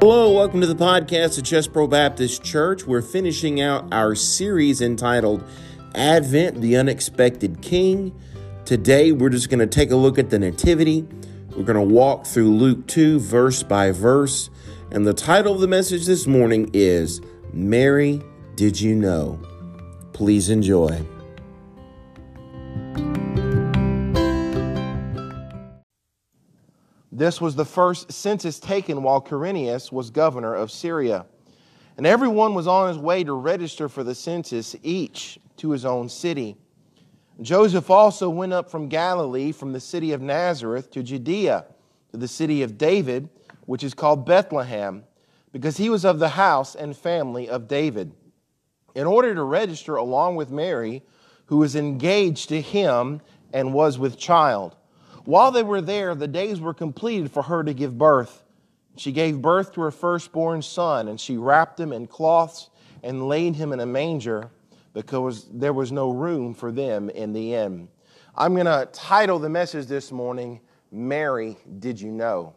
Hello, welcome to the podcast at Chesbro Baptist Church. We're finishing out our series entitled Advent, the Unexpected King. Today, we're just going to take a look at the Nativity. We're going to walk through Luke 2, verse by verse. And the title of the message this morning is Mary, Did You Know? Please enjoy. This was the first census taken while Quirinius was governor of Syria. And everyone was on his way to register for the census, each to his own city. Joseph also went up from Galilee, from the city of Nazareth to Judea, to the city of David, which is called Bethlehem, because he was of the house and family of David, in order to register along with Mary, who was engaged to him and was with child. While they were there, the days were completed for her to give birth. She gave birth to her firstborn son, and she wrapped him in cloths and laid him in a manger because there was no room for them in the inn. I'm going to title the message this morning, Mary, Did You Know?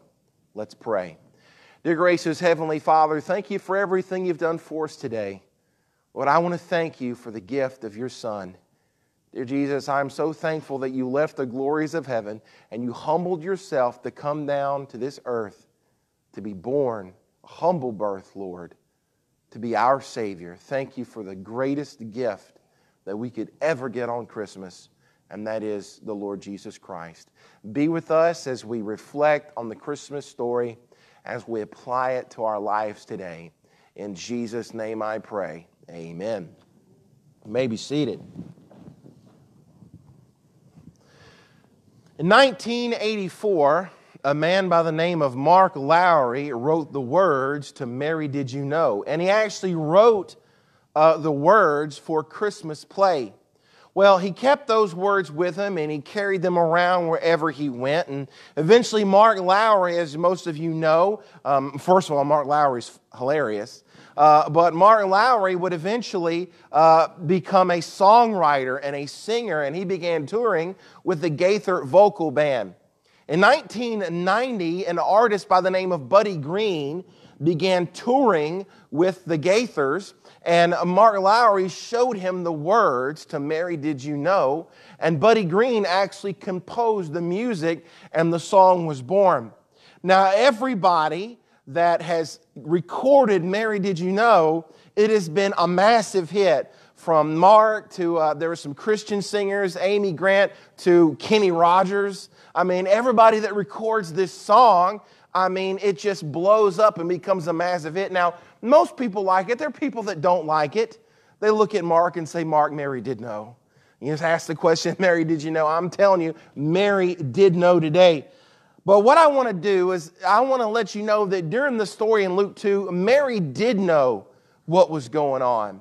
Let's pray. Dear gracious Heavenly Father, thank you for everything you've done for us today. Lord, I want to thank you for the gift of your Son. Dear Jesus, I'm so thankful that you left the glories of heaven and you humbled yourself to come down to this earth to be born, a humble birth, Lord, to be our Savior. Thank you for the greatest gift that we could ever get on Christmas, and that is the Lord Jesus Christ. Be with us as we reflect on the Christmas story, as we apply it to our lives today. In Jesus' name I pray. Amen. You may be seated. In 1984, a man by the name of Mark Lowry wrote the words to Mary Did You Know? And he actually wrote uh, the words for Christmas play. Well, he kept those words with him and he carried them around wherever he went. And eventually, Mark Lowry, as most of you know, um, first of all, Mark Lowry's hilarious. Uh, but Martin Lowry would eventually uh, become a songwriter and a singer, and he began touring with the Gaither Vocal Band. In 1990, an artist by the name of Buddy Greene began touring with the Gaithers, and Martin Lowry showed him the words to Mary Did You Know? And Buddy Greene actually composed the music, and the song was born. Now, everybody that has recorded Mary Did You Know, it has been a massive hit. From Mark to uh, there were some Christian singers, Amy Grant to Kenny Rogers. I mean, everybody that records this song, I mean, it just blows up and becomes a massive hit. Now, most people like it. There are people that don't like it. They look at Mark and say, Mark, Mary did know. You just ask the question, Mary, did you know? I'm telling you, Mary did know today. But what I want to do is, I want to let you know that during the story in Luke 2, Mary did know what was going on.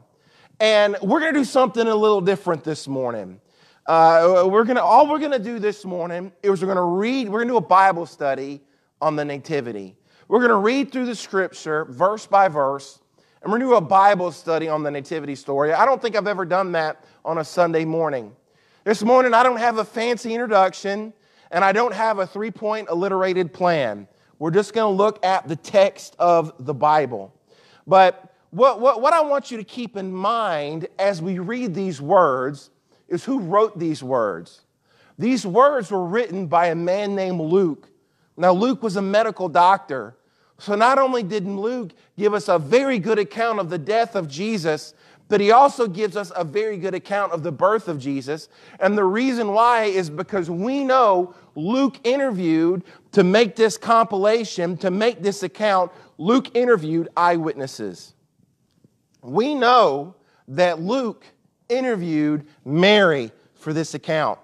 And we're going to do something a little different this morning. Uh, we're gonna, all we're going to do this morning is we're going to read, we're going to do a Bible study on the Nativity. We're going to read through the scripture verse by verse, and we're going to do a Bible study on the Nativity story. I don't think I've ever done that on a Sunday morning. This morning, I don't have a fancy introduction and I don't have a three point alliterated plan. We're just going to look at the text of the Bible. But what, what, what I want you to keep in mind as we read these words is who wrote these words. These words were written by a man named Luke. Now, Luke was a medical doctor. So, not only did Luke give us a very good account of the death of Jesus, but he also gives us a very good account of the birth of Jesus. And the reason why is because we know Luke interviewed to make this compilation, to make this account, Luke interviewed eyewitnesses. We know that Luke interviewed Mary for this account.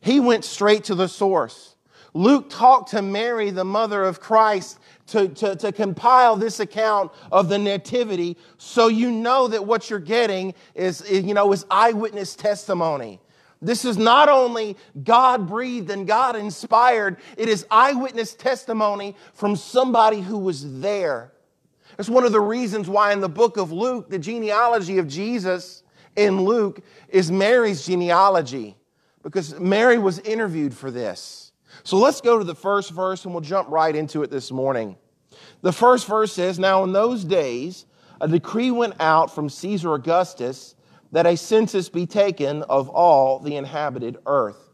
He went straight to the source. Luke talked to Mary, the mother of Christ, to, to, to compile this account of the nativity so you know that what you're getting is, you know, is eyewitness testimony. This is not only God breathed and God inspired, it is eyewitness testimony from somebody who was there. That's one of the reasons why in the book of Luke, the genealogy of Jesus in Luke is Mary's genealogy, because Mary was interviewed for this. So let's go to the first verse and we'll jump right into it this morning. The first verse says, Now in those days, a decree went out from Caesar Augustus that a census be taken of all the inhabited earth.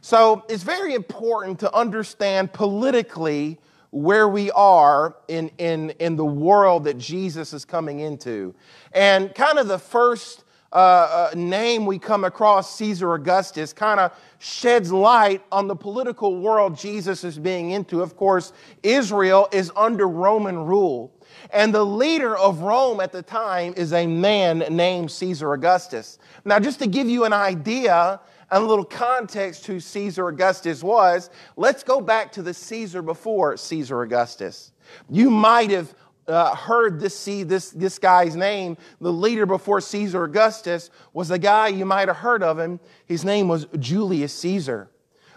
So it's very important to understand politically where we are in, in, in the world that Jesus is coming into. And kind of the first uh, uh, name we come across, Caesar Augustus, kind of sheds light on the political world Jesus is being into. Of course, Israel is under Roman rule. And the leader of Rome at the time is a man named Caesar Augustus. Now, just to give you an idea and a little context who Caesar Augustus was, let's go back to the Caesar before Caesar Augustus. You might have uh, heard this, see this, this guy's name. The leader before Caesar Augustus was a guy you might have heard of him. His name was Julius Caesar.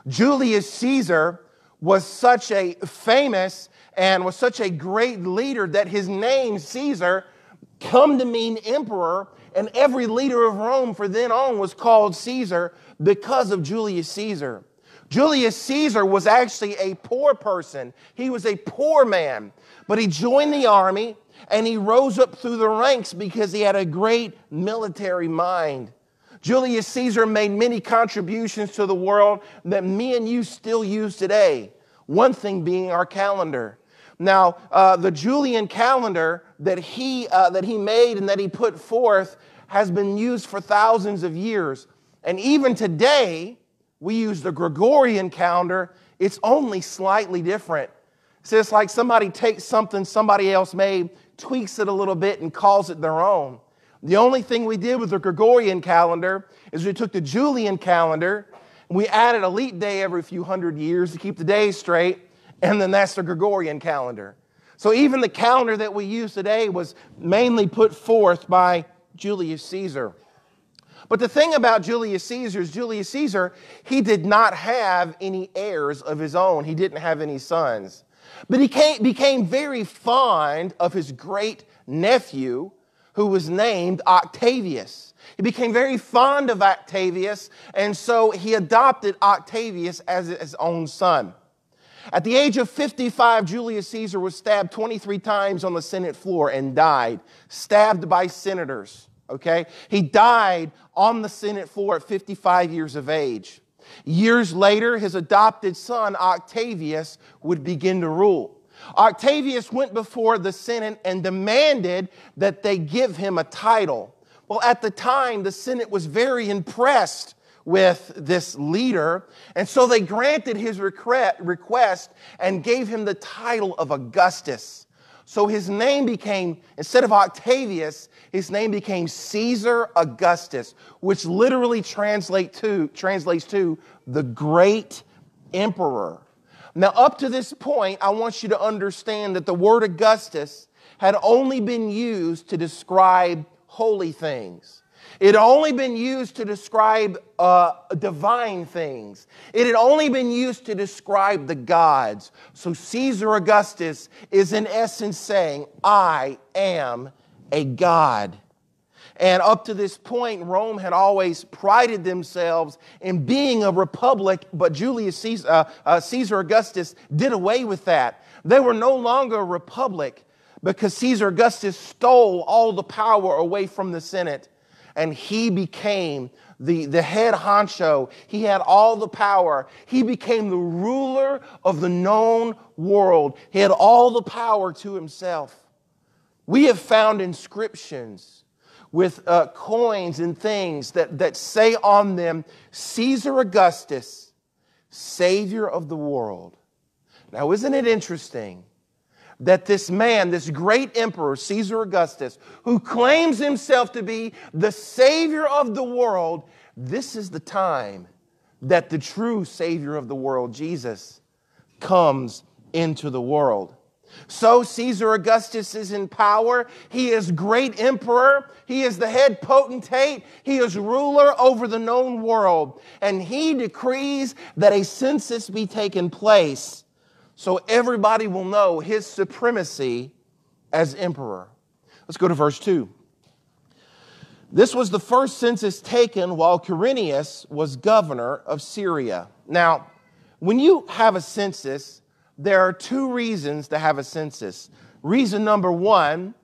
Julius Caesar was such a famous and was such a great leader that his name, Caesar, come to mean emperor, and every leader of Rome from then on was called Caesar because of Julius Caesar. Julius Caesar was actually a poor person. He was a poor man, but he joined the army and he rose up through the ranks because he had a great military mind. Julius Caesar made many contributions to the world that me and you still use today. One thing being our calendar. Now, uh, the Julian calendar that he, uh, that he made and that he put forth has been used for thousands of years. And even today, we use the Gregorian calendar. It's only slightly different. So it's like somebody takes something somebody else made, tweaks it a little bit, and calls it their own. The only thing we did with the Gregorian calendar is we took the Julian calendar and we added a leap day every few hundred years to keep the days straight and then that's the Gregorian calendar. So even the calendar that we use today was mainly put forth by Julius Caesar. But the thing about Julius Caesar is Julius Caesar, he did not have any heirs of his own. He didn't have any sons. But he came, became very fond of his great nephew, who was named Octavius. He became very fond of Octavius, and so he adopted Octavius as his own son. At the age of 55, Julius Caesar was stabbed 23 times on the Senate floor and died, stabbed by senators. Okay? He died on the Senate floor at 55 years of age. Years later, his adopted son, Octavius, would begin to rule. Octavius went before the Senate and demanded that they give him a title. Well, at the time, the Senate was very impressed with this leader. And so they granted his request and gave him the title of Augustus. So his name became, instead of Octavius, his name became Caesar Augustus, which literally translate to, translates to the great emperor. Now, up to this point, I want you to understand that the word Augustus had only been used to describe holy things. It had only been used to describe uh, divine things. It had only been used to describe the gods. So Caesar Augustus is in essence saying, I am a god. And up to this point, Rome had always prided themselves in being a republic, but Julius Caesar, uh, uh, Caesar Augustus did away with that. They were no longer a republic because Caesar Augustus stole all the power away from the Senate and he became the, the head honcho. He had all the power. He became the ruler of the known world. He had all the power to himself. We have found inscriptions with uh, coins and things that, that say on them Caesar Augustus, Savior of the world. Now, isn't it interesting? That this man, this great emperor, Caesar Augustus, who claims himself to be the savior of the world, this is the time that the true savior of the world, Jesus, comes into the world. So Caesar Augustus is in power. He is great emperor. He is the head potentate. He is ruler over the known world. And he decrees that a census be taken place so everybody will know his supremacy as emperor. Let's go to verse 2. This was the first census taken while Quirinius was governor of Syria. Now, when you have a census, there are two reasons to have a census. Reason number one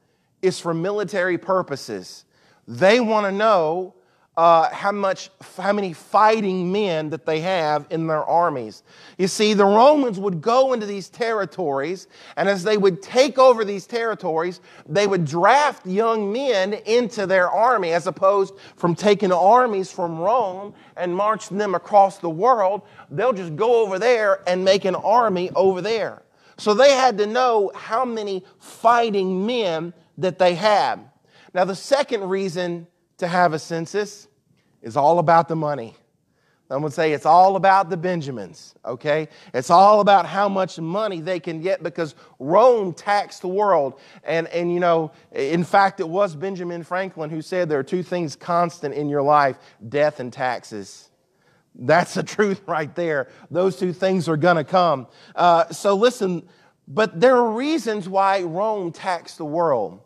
is for military purposes. They want to know uh, how much, how many fighting men that they have in their armies. You see, the Romans would go into these territories, and as they would take over these territories, they would draft young men into their army, as opposed from taking armies from Rome and marching them across the world. They'll just go over there and make an army over there. So they had to know how many fighting men that they had. Now, the second reason to have a census is all about the money. Some would say it's all about the Benjamins, okay? It's all about how much money they can get because Rome taxed the world. And, and you know, in fact, it was Benjamin Franklin who said there are two things constant in your life death and taxes. That's the truth right there. Those two things are going to come. Uh, so listen, but there are reasons why Rome taxed the world.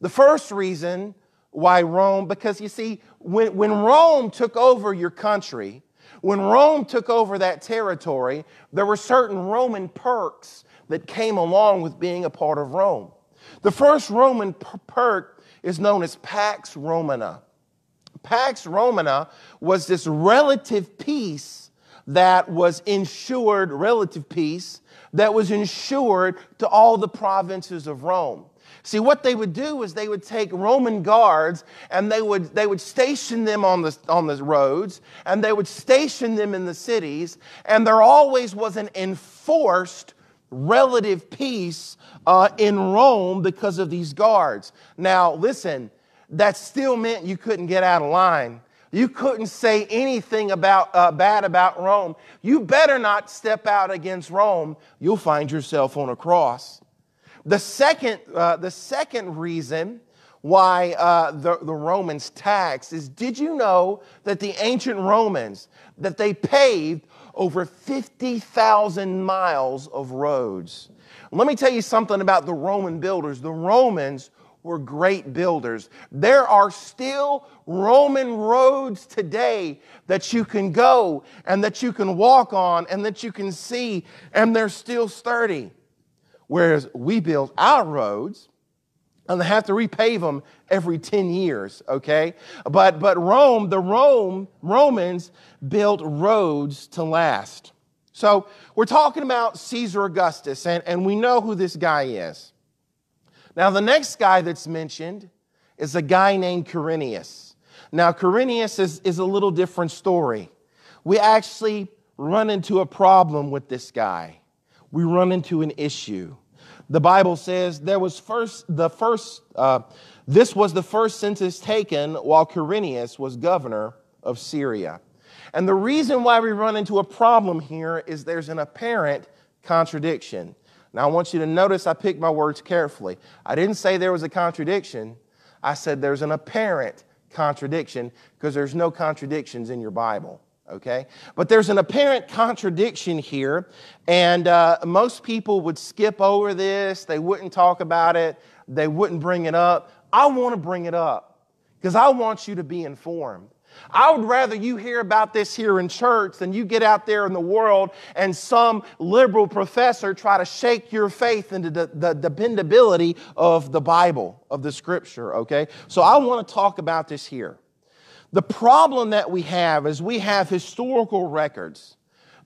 The first reason why Rome, because you see, when, when Rome took over your country, when Rome took over that territory, there were certain Roman perks that came along with being a part of Rome. The first Roman perk is known as Pax Romana. Pax Romana was this relative peace that was ensured, relative peace, that was ensured to all the provinces of Rome. See, what they would do is they would take Roman guards and they would, they would station them on the, on the roads and they would station them in the cities, and there always was an enforced relative peace uh, in Rome because of these guards. Now, listen, that still meant you couldn't get out of line. You couldn't say anything about, uh, bad about Rome. You better not step out against Rome. You'll find yourself on a cross. The second, uh, the second reason why uh, the, the Romans taxed is did you know that the ancient Romans, that they paved over 50,000 miles of roads? Let me tell you something about the Roman builders. The Romans were great builders. There are still Roman roads today that you can go and that you can walk on and that you can see, and they're still sturdy. Whereas we build our roads and they have to repave them every 10 years, okay? But, but Rome, the Rome, Romans built roads to last. So we're talking about Caesar Augustus, and, and we know who this guy is. Now, the next guy that's mentioned is a guy named Quirinius. Now, Quirinius is, is a little different story. We actually run into a problem with this guy. We run into an issue the Bible says there was first the first uh, this was the first census taken while Quirinius was governor of Syria. And the reason why we run into a problem here is there's an apparent contradiction. Now I want you to notice I picked my words carefully. I didn't say there was a contradiction. I said there's an apparent contradiction because there's no contradictions in your Bible okay? But there's an apparent contradiction here, and uh, most people would skip over this. They wouldn't talk about it, they wouldn't bring it up. I want to bring it up because I want you to be informed. I would rather you hear about this here in church than you get out there in the world and some liberal professor try to shake your faith into the, the, dependability of the Bible, of the scripture, okay? So I want to talk about this here. The problem that we have is we have historical records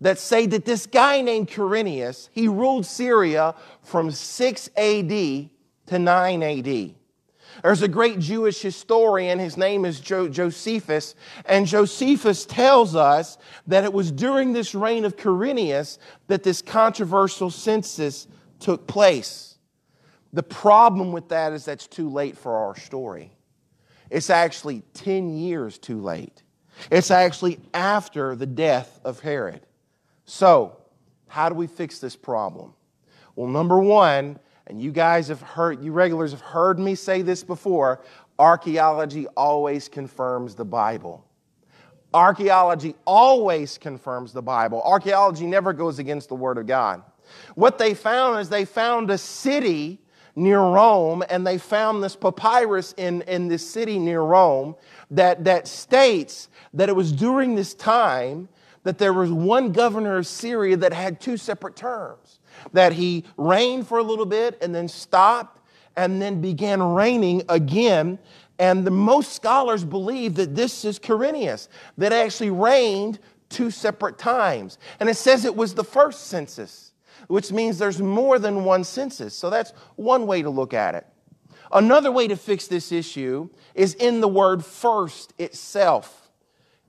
that say that this guy named Quirinius, he ruled Syria from 6 AD to 9 AD. There's a great Jewish historian, his name is jo- Josephus, and Josephus tells us that it was during this reign of Quirinius that this controversial census took place. The problem with that is that's too late for our story. It's actually 10 years too late. It's actually after the death of Herod. So, how do we fix this problem? Well, number one, and you guys have heard, you regulars have heard me say this before archaeology always confirms the Bible. Archaeology always confirms the Bible. Archaeology never goes against the Word of God. What they found is they found a city near Rome, and they found this papyrus in, in this city near Rome that, that states that it was during this time that there was one governor of Syria that had two separate terms, that he reigned for a little bit and then stopped and then began reigning again. And the most scholars believe that this is Quirinius, that actually reigned two separate times. And it says it was the first census, which means there's more than one census. So that's one way to look at it. Another way to fix this issue is in the word first itself.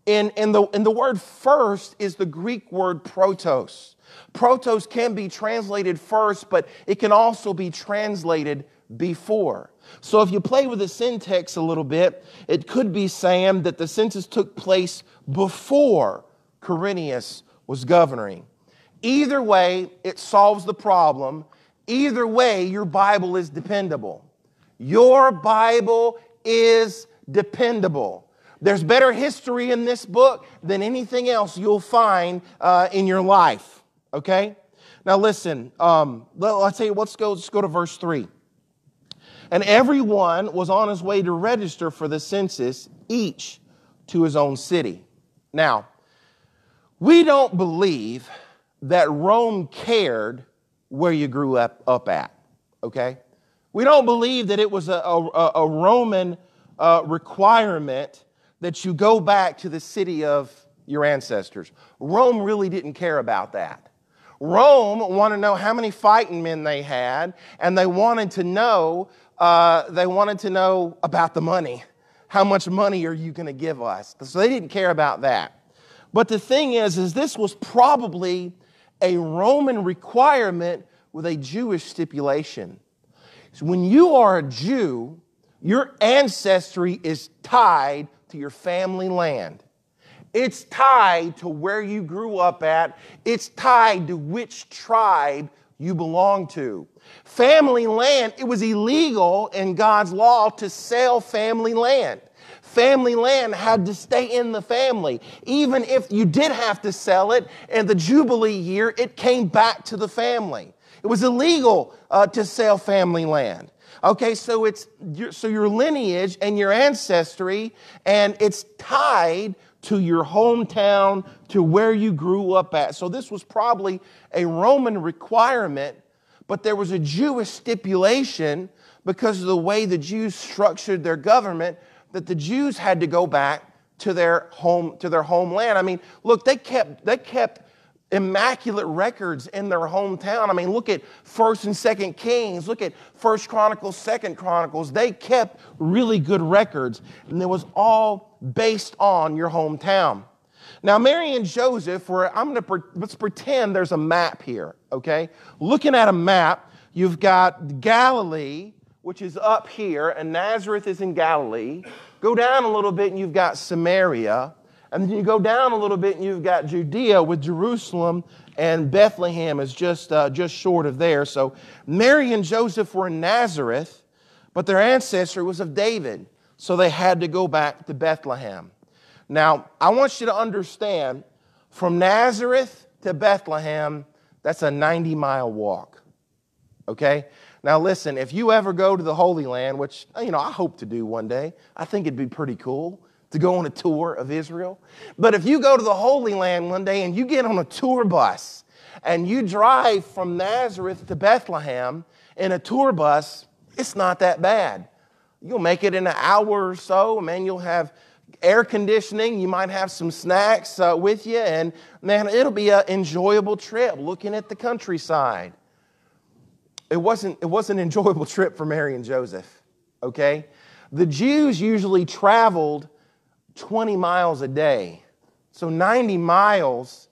In, in, the, in the word first is the Greek word protos. Protos can be translated first, but it can also be translated before. So if you play with the syntax a little bit, it could be saying that the census took place before Quirinius was governing. Either way, it solves the problem. Either way, your Bible is dependable. Your Bible is dependable. There's better history in this book than anything else you'll find uh, in your life. Okay? Now listen, um, let, tell you, let's go, let's go to verse 3. And everyone was on his way to register for the census, each to his own city. Now, we don't believe that Rome cared where you grew up, up at, okay? We don't believe that it was a, a, a Roman uh, requirement that you go back to the city of your ancestors. Rome really didn't care about that. Rome wanted to know how many fighting men they had, and they wanted to know uh, they wanted to know about the money. How much money are you going to give us? So they didn't care about that. But the thing is, is this was probably a Roman requirement with a Jewish stipulation. So when you are a Jew, your ancestry is tied to your family land. It's tied to where you grew up at. It's tied to which tribe you belong to. Family land, it was illegal in God's law to sell family land. Family land had to stay in the family. Even if you did have to sell it in the Jubilee year, it came back to the family. It was illegal uh, to sell family land. Okay, so it's so your lineage and your ancestry, and it's tied to your hometown, to where you grew up at. So this was probably a Roman requirement, but there was a Jewish stipulation because of the way the Jews structured their government that the Jews had to go back to their home to their homeland. I mean, look, they kept they kept immaculate records in their hometown. I mean, look at First and Second Kings, look at First Chronicles, Second Chronicles. They kept really good records, and it was all based on your hometown. Now, Mary and Joseph were, I'm gonna, let's pretend there's a map here, okay? Looking at a map, you've got Galilee, which is up here, and Nazareth is in Galilee. Go down a little bit, and you've got Samaria. And then you go down a little bit and you've got Judea with Jerusalem and Bethlehem is just, uh, just short of there. So Mary and Joseph were in Nazareth, but their ancestry was of David. So they had to go back to Bethlehem. Now, I want you to understand from Nazareth to Bethlehem, that's a 90 mile walk. Okay? Now, listen, if you ever go to the Holy Land, which, you know, I hope to do one day, I think it'd be pretty cool to go on a tour of Israel. But if you go to the Holy Land one day and you get on a tour bus and you drive from Nazareth to Bethlehem in a tour bus, it's not that bad. You'll make it in an hour or so, man. You'll have air conditioning. You might have some snacks uh, with you, and man, it'll be an enjoyable trip looking at the countryside. It wasn't, it wasn't an enjoyable trip for Mary and Joseph, okay? The Jews usually traveled 20 miles a day. So 90 miles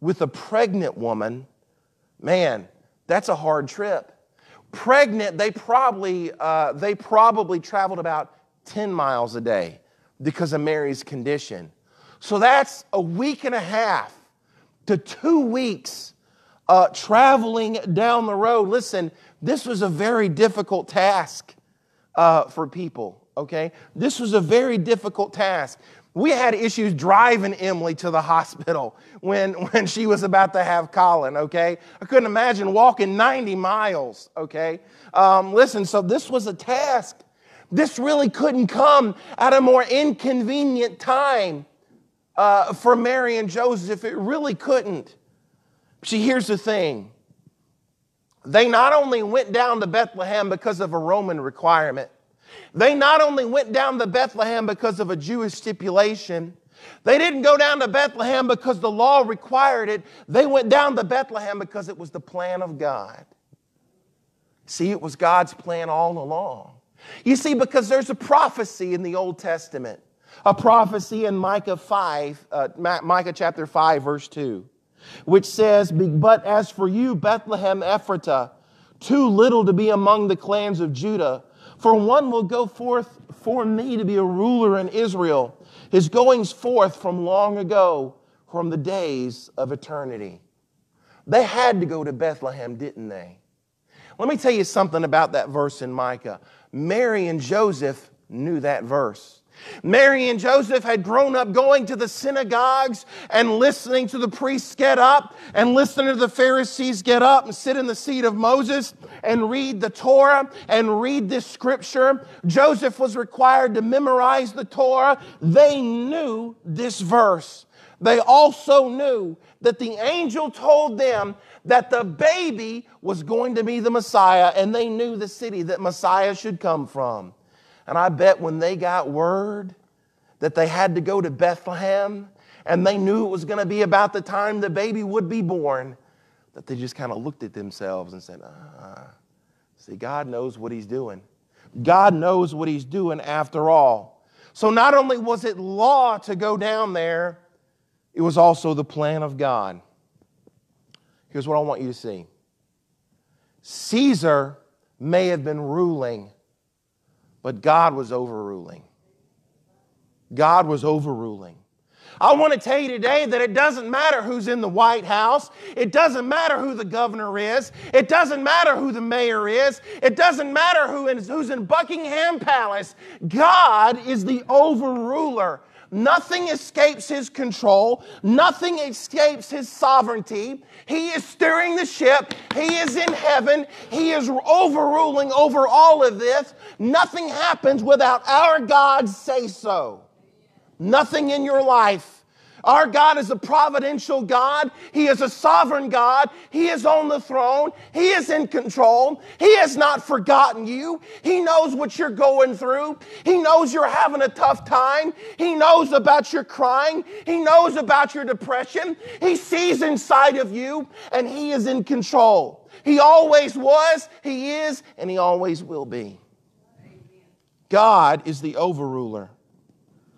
with a pregnant woman, man, that's a hard trip. Pregnant, they probably, uh, they probably traveled about 10 miles a day because of Mary's condition. So that's a week and a half to two weeks uh, traveling down the road. Listen, this was a very difficult task uh, for people okay? This was a very difficult task. We had issues driving Emily to the hospital when, when she was about to have Colin, okay? I couldn't imagine walking 90 miles, okay? Um, listen, so this was a task. This really couldn't come at a more inconvenient time uh, for Mary and Joseph. It really couldn't. See, here's the thing they not only went down to Bethlehem because of a Roman requirement, they not only went down to Bethlehem because of a Jewish stipulation, they didn't go down to Bethlehem because the law required it. They went down to Bethlehem because it was the plan of God. See, it was God's plan all along. You see, because there's a prophecy in the Old Testament, a prophecy in Micah 5, uh, Micah chapter 5, verse 2, which says, But as for you, Bethlehem Ephratah, too little to be among the clans of Judah, for one will go forth for me to be a ruler in Israel, his goings forth from long ago, from the days of eternity. They had to go to Bethlehem, didn't they? Let me tell you something about that verse in Micah. Mary and Joseph knew that verse. Mary and Joseph had grown up going to the synagogues and listening to the priests get up and listening to the Pharisees get up and sit in the seat of Moses and read the Torah and read this scripture. Joseph was required to memorize the Torah. They knew this verse. They also knew that the angel told them that the baby was going to be the Messiah, and they knew the city that Messiah should come from. And I bet when they got word that they had to go to Bethlehem, and they knew it was going to be about the time the baby would be born, that they just kind of looked at themselves and said, ah, see, God knows what He's doing. God knows what He's doing after all. So not only was it law to go down there, it was also the plan of God. Here's what I want you to see Caesar may have been ruling, but God was overruling. God was overruling. I want to tell you today that it doesn't matter who's in the White House. It doesn't matter who the governor is. It doesn't matter who the mayor is. It doesn't matter who is, who's in Buckingham Palace. God is the overruler. Nothing escapes his control. Nothing escapes his sovereignty. He is steering the ship. He is in heaven. He is overruling over all of this. Nothing happens without our God say so. Nothing in your life our God is a providential God. He is a sovereign God. He is on the throne. He is in control. He has not forgotten you. He knows what you're going through. He knows you're having a tough time. He knows about your crying. He knows about your depression. He sees inside of you and He is in control. He always was, He is, and He always will be. God is the overruler.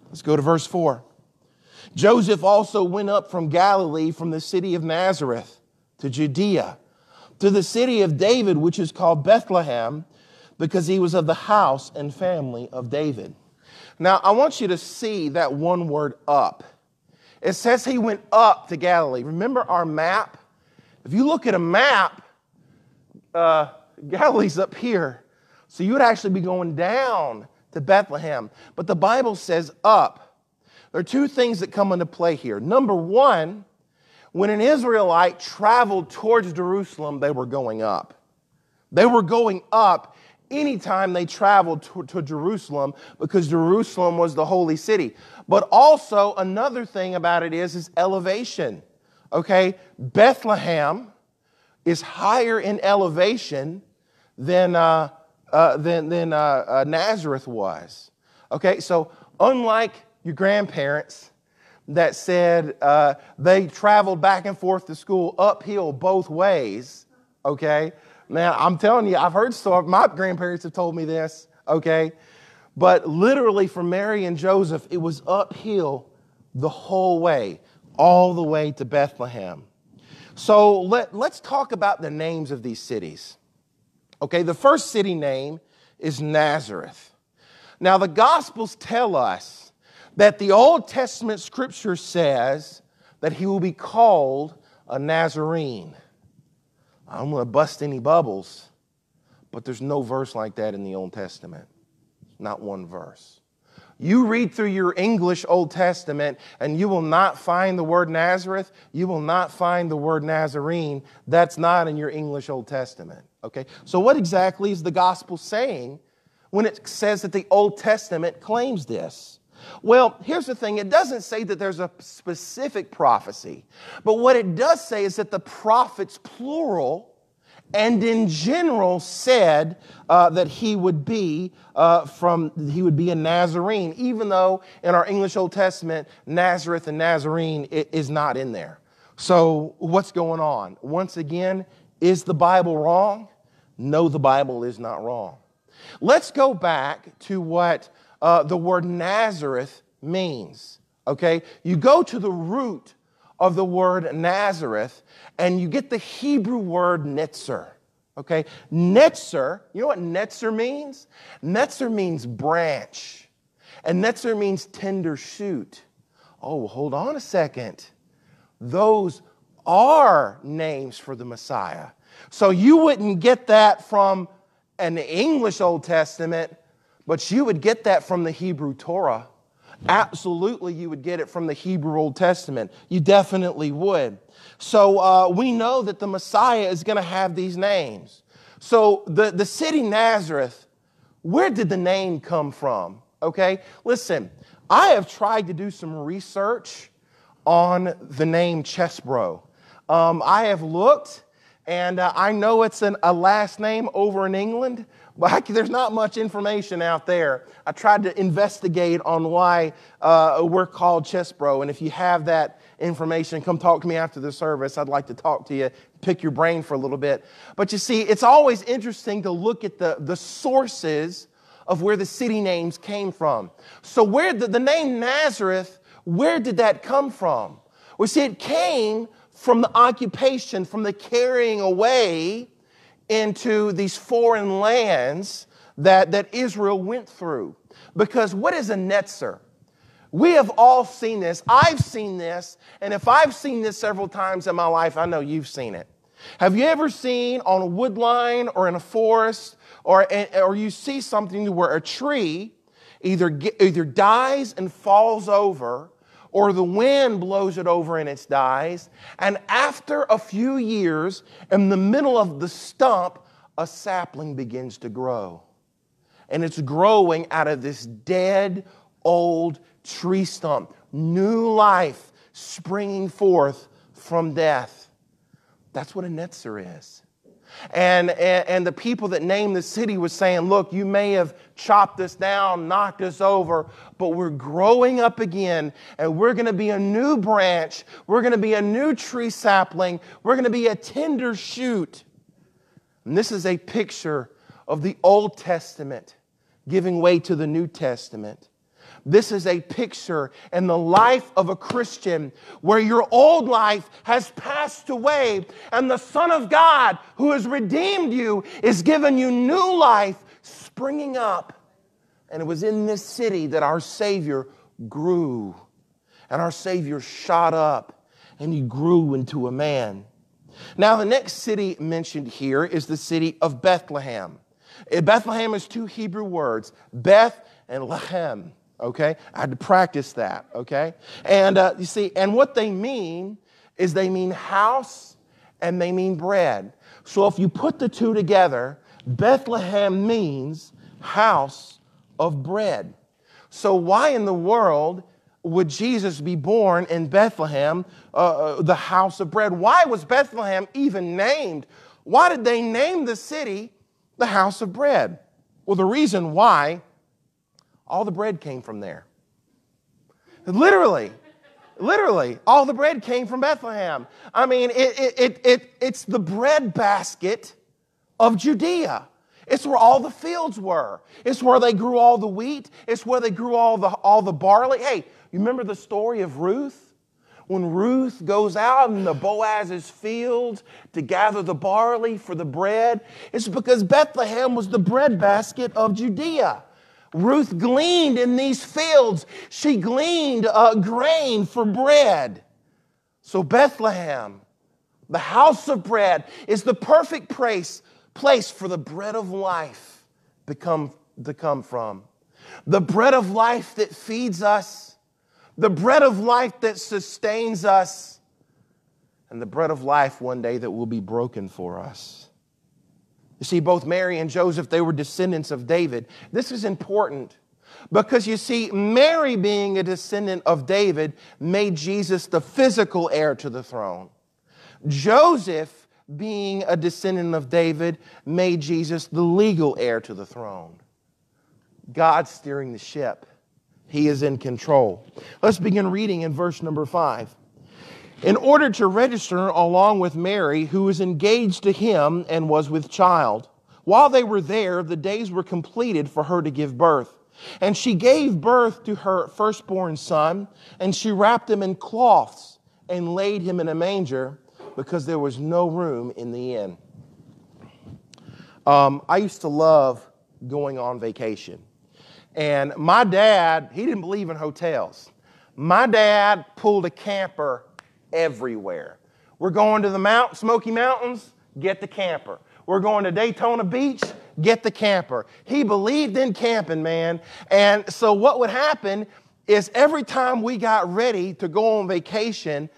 Let's go to verse 4. Joseph also went up from Galilee, from the city of Nazareth to Judea, to the city of David, which is called Bethlehem, because he was of the house and family of David. Now, I want you to see that one word up. It says he went up to Galilee. Remember our map? If you look at a map, uh, Galilee's up here. So you would actually be going down to Bethlehem. But the Bible says up. There are two things that come into play here. Number one, when an Israelite traveled towards Jerusalem, they were going up. They were going up anytime they traveled to, to, Jerusalem because Jerusalem was the holy city. But also, another thing about it is, is elevation. Okay? Bethlehem is higher in elevation than, uh, uh, than, than uh, uh Nazareth was. Okay? So, unlike your grandparents that said uh, they traveled back and forth to school uphill both ways, okay? Now, I'm telling you, I've heard stories, my grandparents have told me this, okay? But literally for Mary and Joseph, it was uphill the whole way, all the way to Bethlehem. So let, let's talk about the names of these cities. Okay, the first city name is Nazareth. Now, the Gospels tell us that the Old Testament scripture says that he will be called a Nazarene. I don't want to bust any bubbles, but there's no verse like that in the Old Testament. Not one verse. You read through your English Old Testament and you will not find the word Nazareth. You will not find the word Nazarene. That's not in your English Old Testament. Okay? So, what exactly is the gospel saying when it says that the Old Testament claims this? Well, here's the thing. It doesn't say that there's a specific prophecy, but what it does say is that the prophets, plural, and in general said uh, that he would be uh, from he would be a nazarene even though in our english old testament nazareth and nazarene is not in there. So what's going on? Once again is the bible wrong? No the bible is not wrong. Let's go back to what uh, the word nazareth means okay you go to the root of the word nazareth and you get the Hebrew word netzer. Okay? Netzer, you know what netzer means? Netzer means branch. And netzer means tender shoot. Oh, hold on a second. Those are names for the Messiah. So you wouldn't get that from an English Old Testament, but you would get that from the Hebrew Torah. Absolutely, you would get it from the Hebrew Old Testament. You definitely would. So uh, we know that the Messiah is going to have these names. So the, the city Nazareth, where did the name come from? Okay, listen, I have tried to do some research on the name Chesbro. Um, I have looked, and uh, I know it's an, a last name over in England, but I, there's not much information out there. I tried to investigate on why uh, we're called Chesbro, and if you have that information, come talk to me after the service. I'd like to talk to you, pick your brain for a little bit. But you see, it's always interesting to look at the, the sources of where the city names came from. So, where the, the name Nazareth, where did that come from? We see, it came from the occupation, from the carrying away into these foreign lands that, that Israel went through. Because what is a netzer? We have all seen this. I've seen this. And if I've seen this several times in my life, I know you've seen it. Have you ever seen on a woodline or in a forest, or, or you see something where a tree either, either dies and falls over, or the wind blows it over and it dies. And after a few years, in the middle of the stump, a sapling begins to grow. And it's growing out of this dead, old tree stump. New life springing forth from death. That's what a netzer is. And, and, and, the people that named the city was saying, Look, you may have chopped us down, knocked us over, but we're growing up again, and we're going to be a new branch. We're going to be a new tree sapling. We're going to be a tender shoot. And this is a picture of the Old Testament giving way to the New Testament. This is a picture in the life of a Christian where your old life has passed away and the Son of God who has redeemed you is giving you new life springing up. And it was in this city that our Savior grew. And our Savior shot up and he grew into a man. Now, the next city mentioned here is the city of Bethlehem. Bethlehem is two Hebrew words, Beth and Lehem okay? I had to practice that, okay? And uh, you see, and what they mean is they mean house and they mean bread. So if you put the two together, Bethlehem means house of bread. So why in the world would Jesus be born in Bethlehem, uh, uh the house of bread? Why was Bethlehem even named? Why did they name the city the house of bread? Well, the reason why all the bread came from there. Literally, literally, all the bread came from Bethlehem. I mean, it, it, it, it, it's the bread basket of Judea. It's where all the fields were. It's where they grew all the wheat. It's where they grew all the, all the barley. Hey, you remember the story of Ruth? When Ruth goes out in the Boaz's fields to gather the barley for the bread, it's because Bethlehem was the bread basket of Judea. Ruth gleaned in these fields. She gleaned uh, grain for bread. So, Bethlehem, the house of bread, is the perfect place, place for the bread of life to come, to come from. The bread of life that feeds us, the bread of life that sustains us, and the bread of life one day that will be broken for us. You see, both Mary and Joseph, they were descendants of David. This is important Because you see, Mary being a descendant of David made Jesus the physical heir to the throne. Joseph, being a descendant of David, made Jesus the legal heir to the throne. God steering the ship. He is in control. Let's begin reading in verse number five. In order to register along with Mary, who was engaged to him and was with child. While they were there, the days were completed for her to give birth. And she gave birth to her firstborn son, and she wrapped him in cloths and laid him in a manger because there was no room in the inn. Um, I used to love going on vacation. And my dad, he didn't believe in hotels. My dad pulled a camper everywhere. We're going to the Mount, Smoky Mountains, get the camper. We're going to Daytona Beach, get the camper. He believed in camping, man. And so what would happen is every time we got ready to go on vacation,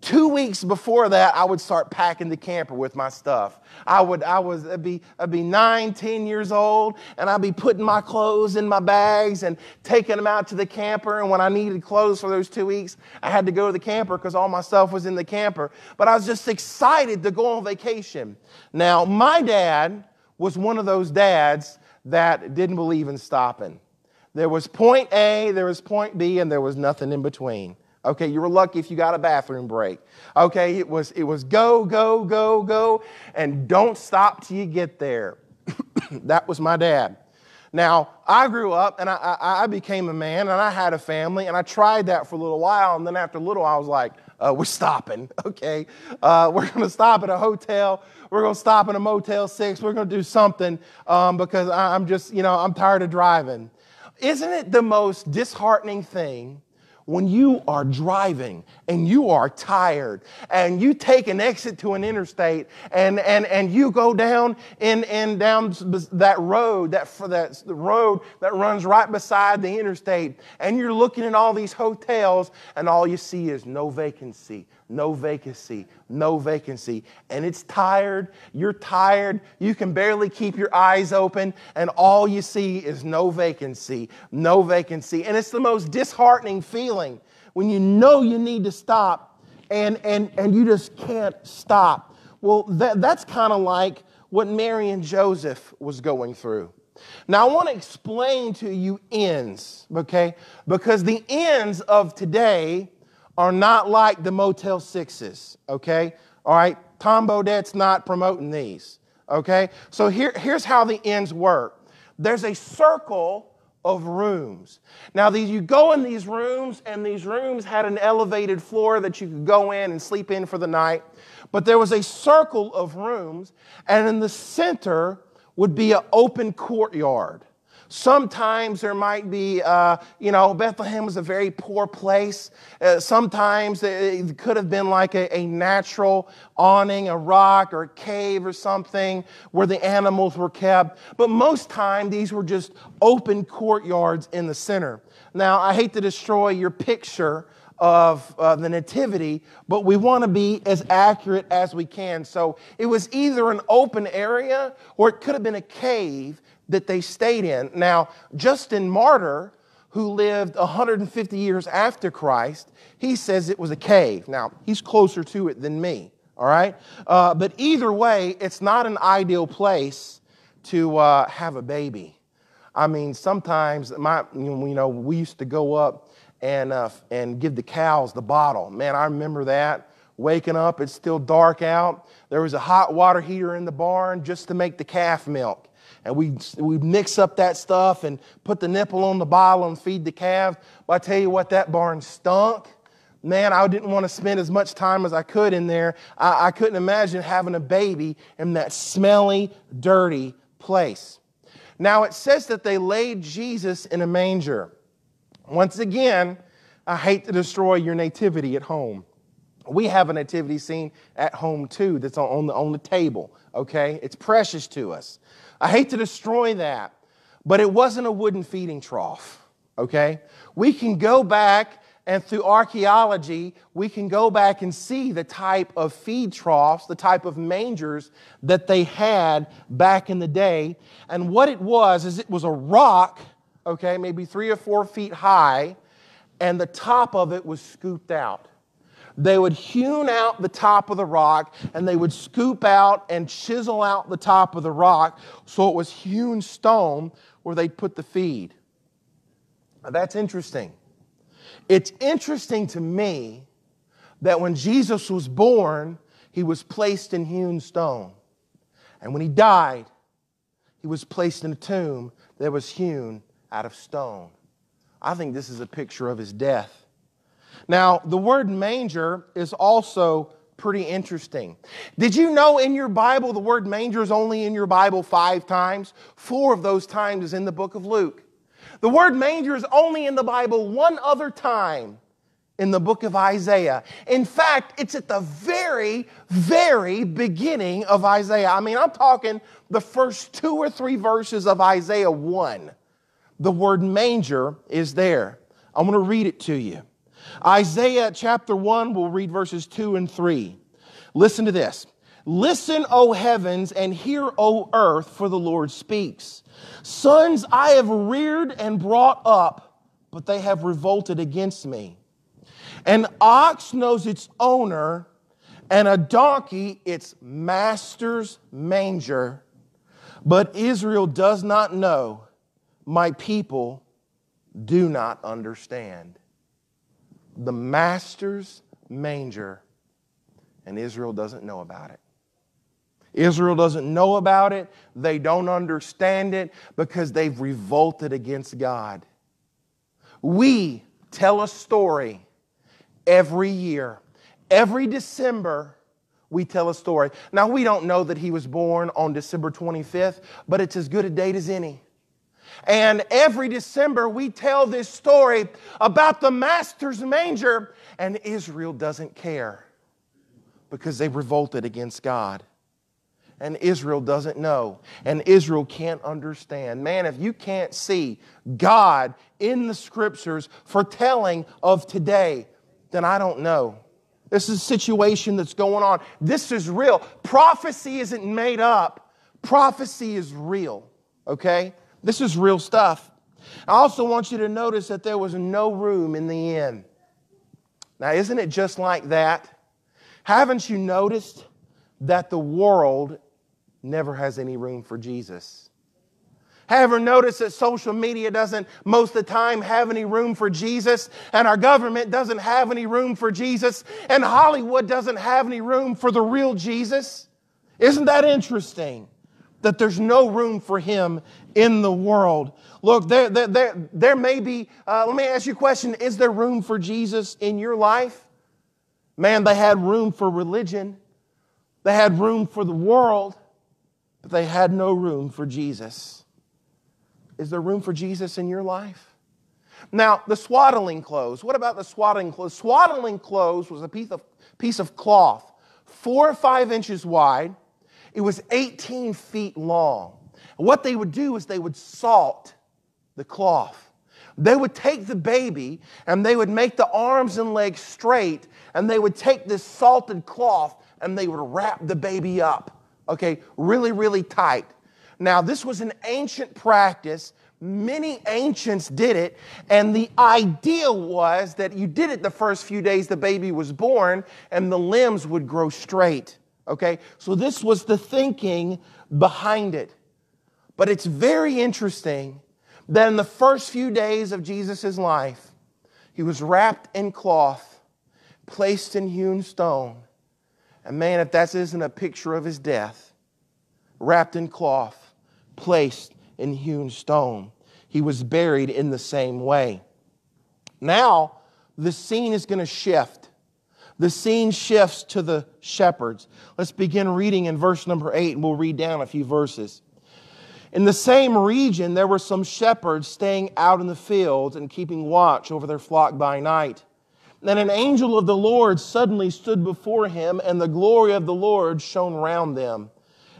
Two weeks before that, I would start packing the camper with my stuff. I would, I was, I'd be, I'd be nine, ten years old, and I'd be putting my clothes in my bags and taking them out to the camper. And when I needed clothes for those two weeks, I had to go to the camper because all my stuff was in the camper. But I was just excited to go on vacation. Now, my dad was one of those dads that didn't believe in stopping. There was point A, there was point B, and there was nothing in between. Okay, you were lucky if you got a bathroom break. Okay, it was it was go go go go and don't stop till you get there. that was my dad. Now, I grew up and I, I, I, became a man and I had a family and I tried that for a little while. And then after a little, I was like, uh, we're stopping, okay? Uh, we're to stop at a hotel. We're to stop in a Motel 6. We're to do something um, because I'm just, you know, I'm tired of driving. Isn't it the most disheartening thing when you are driving and you are tired and you take an exit to an interstate and, and, and you go down in, in down that road, that, that road that runs right beside the interstate, and you're looking at all these hotels and all you see is no vacancy, no vacancy, no vacancy. And it's tired, you're tired, you can barely keep your eyes open, and all you see is no vacancy, no vacancy. And it's the most disheartening feeling when you know you need to stop and, and, and you just can't stop. Well, that, that's kind of like what Mary and Joseph was going through. Now, I want to explain to you ends, okay? Because the ends of today are not like the Motel Sixes, okay? All right, Tom Bodett's not promoting these, okay? So here, here's how the ends work there's a circle of rooms. Now, these, you go in these rooms, and these rooms had an elevated floor that you could go in and sleep in for the night. But there was a circle of rooms, and in the center would be an open courtyard. Sometimes there might be, uh, you know, Bethlehem was a very poor place. Uh, sometimes it could have been like a, a, natural awning, a rock or a cave or something where the animals were kept. But most time these were just open courtyards in the center. Now, I hate to destroy your picture of uh, the nativity, but we want to be as accurate as we can. So it was either an open area or it could have been a cave that they stayed in. Now, Justin Martyr, who lived 150 years after Christ, he says it was a cave. Now, he's closer to it than me, all right? Uh, but either way, it's not an ideal place to uh, have a baby. I mean, sometimes my, you know, we used to go up and, uh, and give the cows the bottle. Man, I remember that. Waking up, it's still dark out. There was a hot water heater in the barn just to make the calf milk and we we mix up that stuff and put the nipple on the bottle and feed the calves. But I tell you what, that barn stunk. Man, I didn't want to spend as much time as I could in there. I, I couldn't imagine having a baby in that smelly, dirty place. Now it says that they laid Jesus in a manger. Once again, I hate to destroy your nativity at home. We have a nativity scene at home too that's on the, on the table, okay? It's precious to us. I hate to destroy that, but it wasn't a wooden feeding trough, okay? We can go back and through archaeology, we can go back and see the type of feed troughs, the type of mangers that they had back in the day. And what it was is it was a rock, okay, maybe three or four feet high, and the top of it was scooped out. They would hewn out the top of the rock and they would scoop out and chisel out the top of the rock so it was hewn stone where they'd put the feed. Now, that's interesting. It's interesting to me that when Jesus was born, he was placed in hewn stone. And when he died, he was placed in a tomb that was hewn out of stone. I think this is a picture of his death. Now, the word manger is also pretty interesting. Did you know in your Bible the word manger is only in your Bible five times? Four of those times is in the book of Luke. The word manger is only in the Bible one other time in the book of Isaiah. In fact, it's at the very, very beginning of Isaiah. I mean, I'm talking the first two or three verses of Isaiah 1. The word manger is there. I'm going to read it to you. Isaiah chapter 1, we'll read verses 2 and 3. Listen to this. Listen, O heavens, and hear, O earth, for the Lord speaks. Sons I have reared and brought up, but they have revolted against me. An ox knows its owner, and a donkey its master's manger. But Israel does not know, my people do not understand the master's manger, and Israel doesn't know about it. Israel doesn't know about it, they don't understand it because they've revolted against God. We tell a story every year. Every December, we tell a story. Now, we don't know that he was born on December 25th, but it's as good a date as any. And every December, we tell this story about the Master's manger, and Israel doesn't care because they revolted against God. And Israel doesn't know, and Israel can't understand. Man, if you can't see God in the scriptures foretelling of today, then I don't know. This is a situation that's going on. This is real. Prophecy isn't made up, prophecy is real, okay? This is real stuff. I also want you to notice that there was no room in the inn. Now, isn't it just like that? Haven't you noticed that the world never has any room for Jesus? Have you noticed that social media doesn't most of the time have any room for Jesus, and our government doesn't have any room for Jesus, and Hollywood doesn't have any room for the real Jesus? Isn't that interesting? That there's no room for him in the world. Look, there, there, there, there may be, uh, let me ask you a question Is there room for Jesus in your life? Man, they had room for religion, they had room for the world, but they had no room for Jesus. Is there room for Jesus in your life? Now, the swaddling clothes. What about the swaddling clothes? Swaddling clothes was a piece of, piece of cloth, four or five inches wide it was 18 feet long. What they would do is they would salt the cloth. They would take the baby and they would make the arms and legs straight, and they would take this salted cloth and they would wrap the baby up, okay, really, really tight. Now, this was an ancient practice. Many ancients did it, and the idea was that you did it the first few days the baby was born, and the limbs would grow straight. Okay? So this was the thinking behind it. But it's very interesting that in the first few days of Jesus' life, he was wrapped in cloth, placed in hewn stone. And man, if that isn't a picture of his death, wrapped in cloth, placed in hewn stone, he was buried in the same way. Now, the scene is going to shift the scene shifts to the shepherds. Let's begin reading in verse number eight, and we'll read down a few verses. In the same region, there were some shepherds staying out in the fields and keeping watch over their flock by night. Then an angel of the Lord suddenly stood before him, and the glory of the Lord shone round them,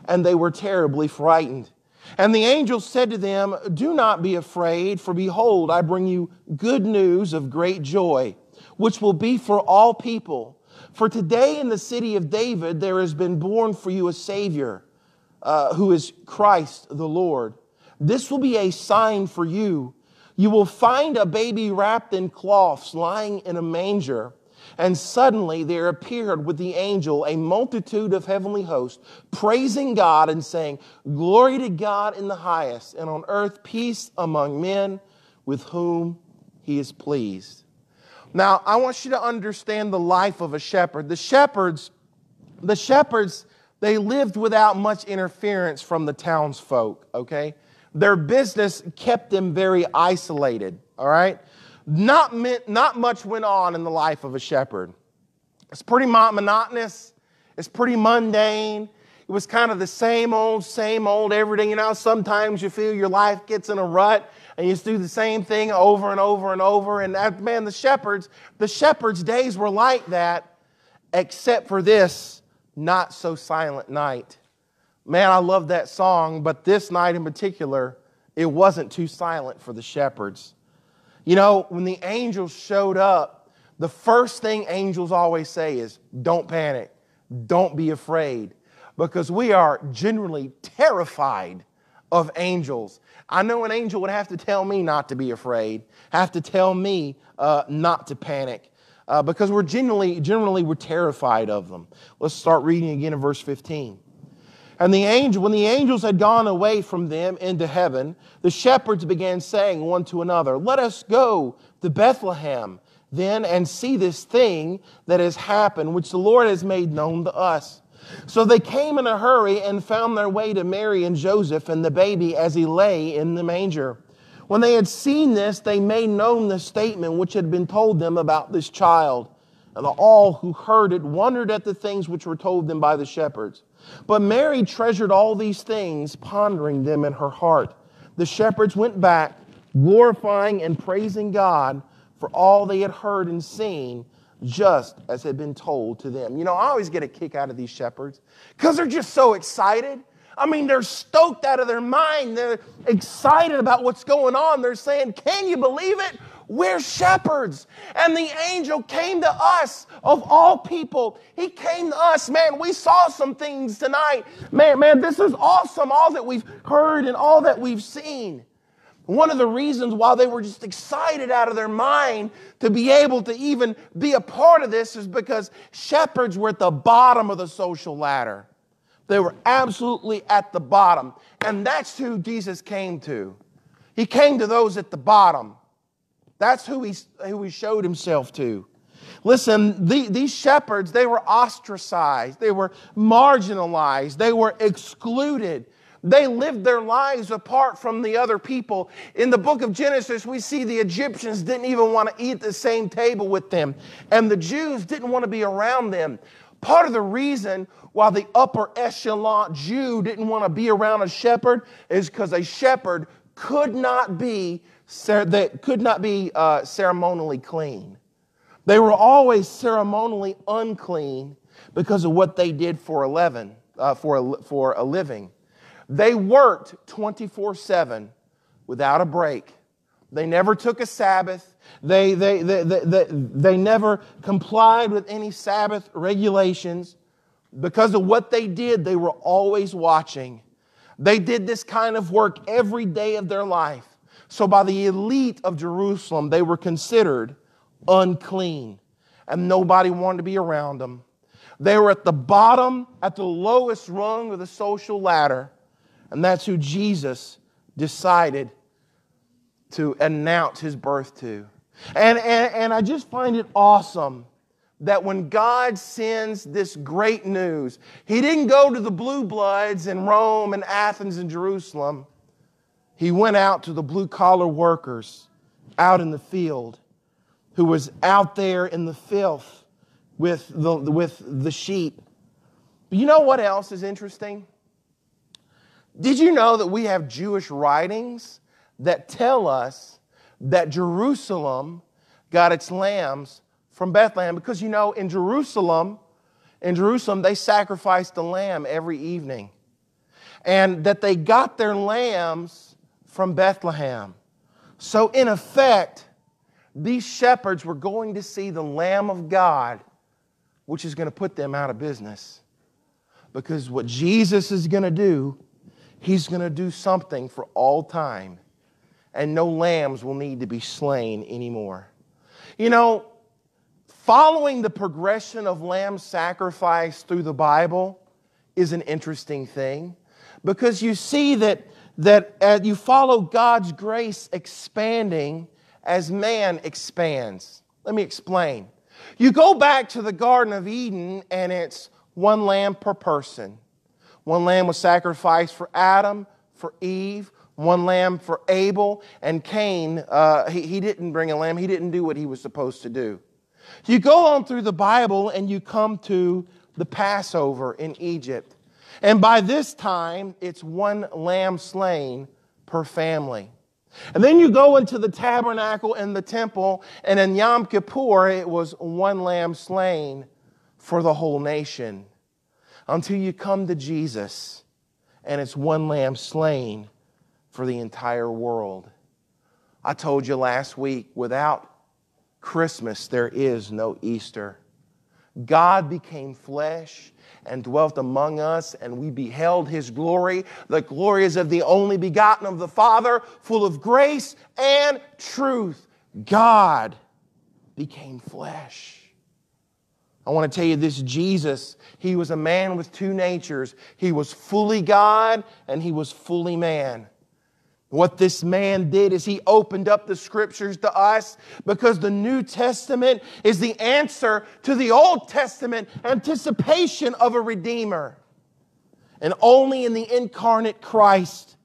and they were terribly frightened. And the angel said to them, Do not be afraid, for behold, I bring you good news of great joy which will be for all people. For today in the city of David there has been born for you a Savior, uh, who is Christ the Lord. This will be a sign for you. you will find a baby wrapped in cloths lying in a manger. And suddenly there appeared with the angel a multitude of heavenly hosts, praising God and saying, Glory to God in the highest, and on earth peace among men with whom he is pleased. Now, I want you to understand the life of a shepherd. The shepherds, the shepherds, they lived without much interference from the townsfolk, okay? Their business kept them very isolated, all right? Not, meant, not much went on in the life of a shepherd. It's pretty monotonous, it's pretty mundane. It was kind of the same old, same old everything. You know, sometimes you feel your life gets in a rut and you just do the same thing over and over and over. And that, man, the shepherds, the shepherds' days were like that, except for this not so silent night. Man, I love that song, but this night in particular, it wasn't too silent for the shepherds. You know, when the angels showed up, the first thing angels always say is, Don't panic, don't be afraid, because we are generally terrified of angels. I know an angel would have to tell me not to be afraid, have to tell me uh, not to panic. Uh, because we're generally, generally we're terrified of them. Let's start reading again in verse 15. And the angel, when the angels had gone away from them into heaven, the shepherds began saying one to another, Let us go to Bethlehem then and see this thing that has happened, which the Lord has made known to us. So they came in a hurry and found their way to Mary and Joseph and the baby as he lay in the manger. When they had seen this, they made known the statement which had been told them about this child. And all who heard it wondered at the things which were told them by the shepherds. But Mary treasured all these things, pondering them in her heart. The shepherds went back, glorifying and praising God for all they had heard and seen, just as had been told to them. You know, I always get a kick out of these shepherds because they're just so excited. I mean, they're stoked out of their mind. They're excited about what's going on. They're saying, Can you believe it? We're shepherds. And the angel came to us of all people. He came to us. Man, we saw some things tonight. Man, man, this is awesome. All that we've heard and all that we've seen. One of the reasons why they were just excited out of their mind to be able to even be a part of this is because shepherds were at the bottom of the social ladder. They were absolutely at the bottom. And that's who Jesus came to. He came to those at the bottom. That's who he, who he showed himself to. Listen, the, these shepherds, they were ostracized, they were marginalized, they were excluded. They lived their lives apart from the other people. In the book of Genesis, we see the Egyptians didn't even want to eat the same table with them, and the Jews didn't want to be around them. Part of the reason why the upper echelon Jew didn't want to be around a shepherd is because a shepherd could not be that could not be uh, ceremonially clean. They were always ceremonially unclean because of what they did for 11, uh, for, a, for a living. They worked 24 7 without a break. They never took a Sabbath. They, they, they, they, they, they never complied with any Sabbath regulations. Because of what they did, they were always watching. They did this kind of work every day of their life. So, by the elite of Jerusalem, they were considered unclean, and nobody wanted to be around them. They were at the bottom, at the lowest rung of the social ladder, and that's who Jesus decided to announce his birth to. And, and, and I just find it awesome that when God sends this great news, He didn't go to the blue bloods in Rome and Athens and Jerusalem. He went out to the blue collar workers out in the field who was out there in the filth with the, with the sheep. But you know what else is interesting? Did you know that we have Jewish writings that tell us that Jerusalem got its lambs from Bethlehem? Because you know, in Jerusalem, in Jerusalem, they sacrificed a lamb every evening. And that they got their lambs from Bethlehem. So, in effect, these shepherds were going to see the Lamb of God, which is going to put them out of business. Because what Jesus is going to do, he's going to do something for all time. and no lambs will need to be slain anymore. You know, following the progression of lamb sacrifice through the Bible is an interesting thing because you see that, that as you follow God's grace expanding as man expands. Let me explain. You go back to the Garden of Eden, and it's one lamb per person. One lamb was sacrificed for Adam, for Eve, one lamb for Abel, and Cain, uh, he, he didn't bring a lamb. He didn't do what he was supposed to do. You go on through the Bible and you come to the Passover in Egypt. And by this time, it's one lamb slain per family. And then you go into the tabernacle and the temple, and in Yom Kippur, it was one lamb slain for the whole nation. Until you come to Jesus, and it's one lamb slain for the entire world. I told you last week without Christmas, there is no Easter. God became flesh and dwelt among us, and we beheld his glory. The glory is of the only begotten of the Father, full of grace and truth. God became flesh. I want to tell you this Jesus, he was a man with two natures. He was fully God and he was fully man. What this man did is he opened up the scriptures to us because the New Testament is the answer to the Old Testament anticipation of a Redeemer. And only in the incarnate Christ,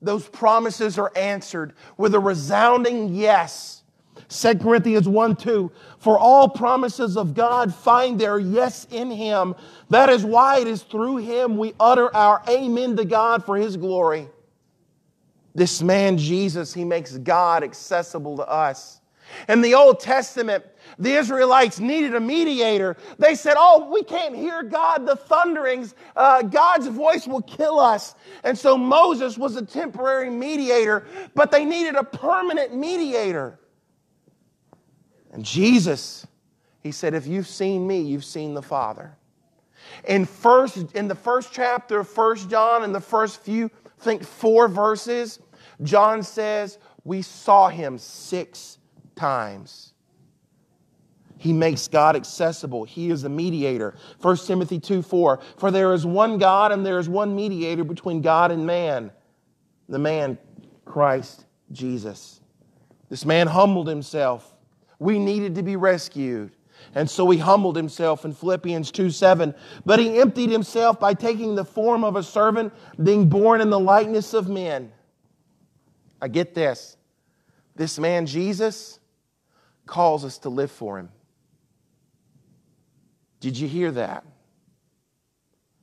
those promises are answered with a resounding yes. 2 Corinthians 1 2. For all promises of God find their yes in Him. That is why it is through Him we utter our amen to God for His glory. This man, Jesus, he makes God accessible to us. In the Old Testament, the Israelites needed a mediator. They said, Oh, we can't hear God, the thunderings. Uh, God's voice will kill us. And so Moses was a temporary mediator, but they needed a permanent mediator. And Jesus, he said, If you've seen me, you've seen the Father. In, first, in the first chapter of First John, in the first few think four verses, John says, We saw him six times. He makes God accessible. He is the mediator. 1 Timothy 2 4. For there is one God and there is one mediator between God and man, the man, Christ Jesus. This man humbled himself. We needed to be rescued. And so he humbled himself in Philippians 2 7. But he emptied himself by taking the form of a servant, being born in the likeness of men. I get this. This man, Jesus, calls us to live for him. Did you hear that?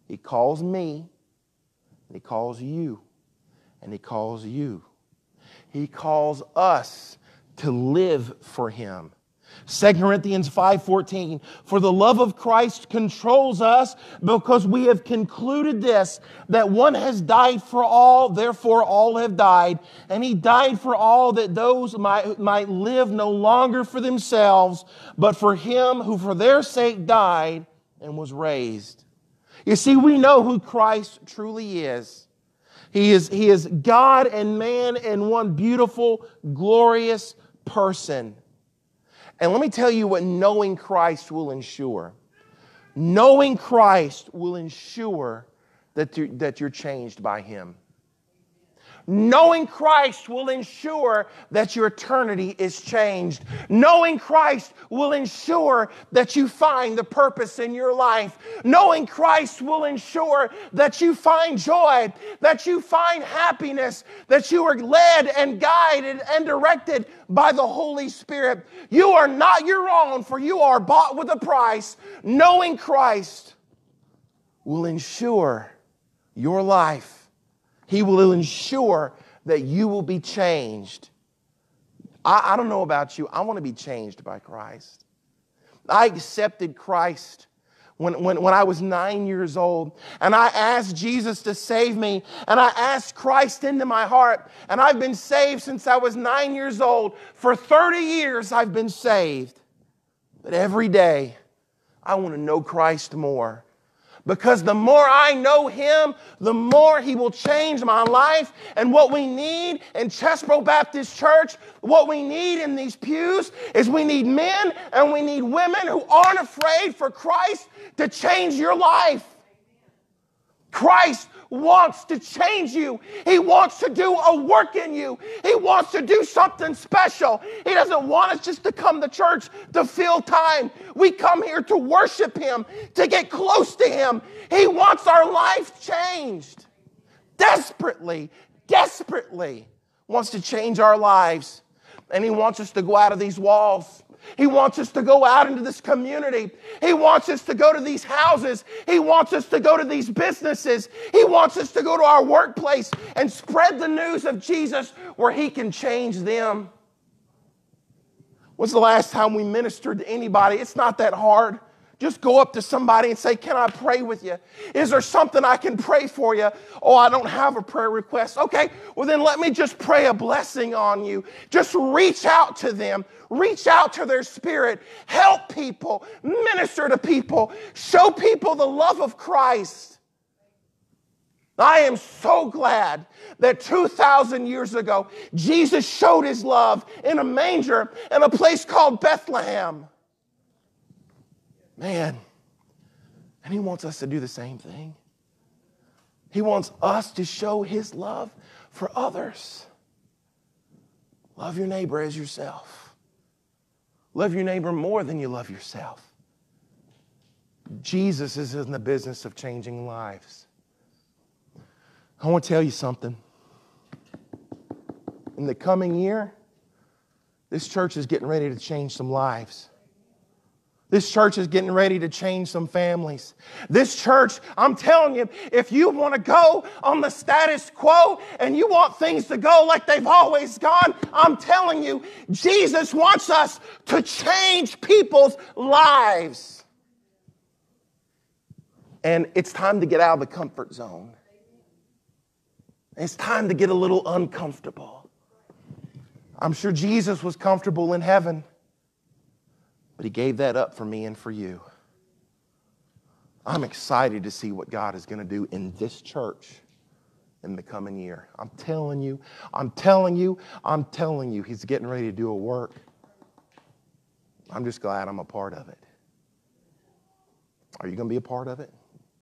He calls me, and he calls you, and he calls you. He calls us to live for him. 2 Corinthians 5:14 For the love of Christ controls us because we have concluded this that one has died for all therefore all have died and he died for all that those might, might live no longer for themselves but for him who for their sake died and was raised. You see we know who Christ truly is. He is, he is God and man in one beautiful, glorious person. And let me tell you what knowing Christ will ensure. Knowing Christ will ensure that you're, that you're changed by Him. Knowing Christ will ensure that your eternity is changed. Knowing Christ will ensure that you find the purpose in your life. Knowing Christ will ensure that you find joy, that you find happiness, that you are led and guided and directed by the Holy Spirit. You are not your own, for you are bought with a price. Knowing Christ will ensure your life he will ensure that you will be changed. I, I don't know about you, I want to be changed by Christ. I accepted Christ when, when, when I was nine years old. And I asked Jesus to save me. And I asked Christ into my heart. And I've been saved since I was nine years old. For 30 years, I've been saved. But every day, I want to know Christ more Because the more I know him, the more he will change my life. And what we need in Chesbro Baptist Church, what we need in these pews, is we need men and we need women who aren't afraid for Christ to change your life. Christ wants to change you. He wants to do a work in you. He wants to do something special. He doesn't want us just to come to church to fill time. We come here to worship Him, to get close to Him. He wants our life changed. Desperately, desperately wants to change our lives. And He wants us to go out of these walls he wants us to go out into this community. He wants us to go to these houses. He wants us to go to these businesses. He wants us to go to our workplace and spread the news of Jesus where He can change them. When's the last time we ministered to anybody? It's not that hard. Just go up to somebody and say, Can I pray with you? Is there something I can pray for you? Oh, I don't have a prayer request. Okay, well, then let me just pray a blessing on you. Just reach out to them, reach out to their spirit, help people, minister to people, show people the love of Christ. I am so glad that 2,000 years ago, Jesus showed his love in a manger in a place called Bethlehem. Man, and He wants us to do the same thing. He wants us to show His love for others. Love your neighbor as yourself. Love your neighbor more than you love yourself. Jesus is in the business of changing lives. I want to tell you something. In the coming year, this church is getting ready to change some lives. This church is getting ready to change some families. This church, I'm telling you, if you want to go on the status quo and you want things to go like they've always gone, I'm telling you, Jesus wants us to change people's lives. And it's time to get out of the comfort zone. It's time to get a little uncomfortable. I'm sure Jesus was comfortable in heaven. But he gave that up for me and for you. I'm excited to see what God is going to do in this church in the coming year. I'm telling you, I'm telling you, I'm telling you, He's getting ready to do a work. I'm just glad I'm a part of it. Are you going to be a part of it?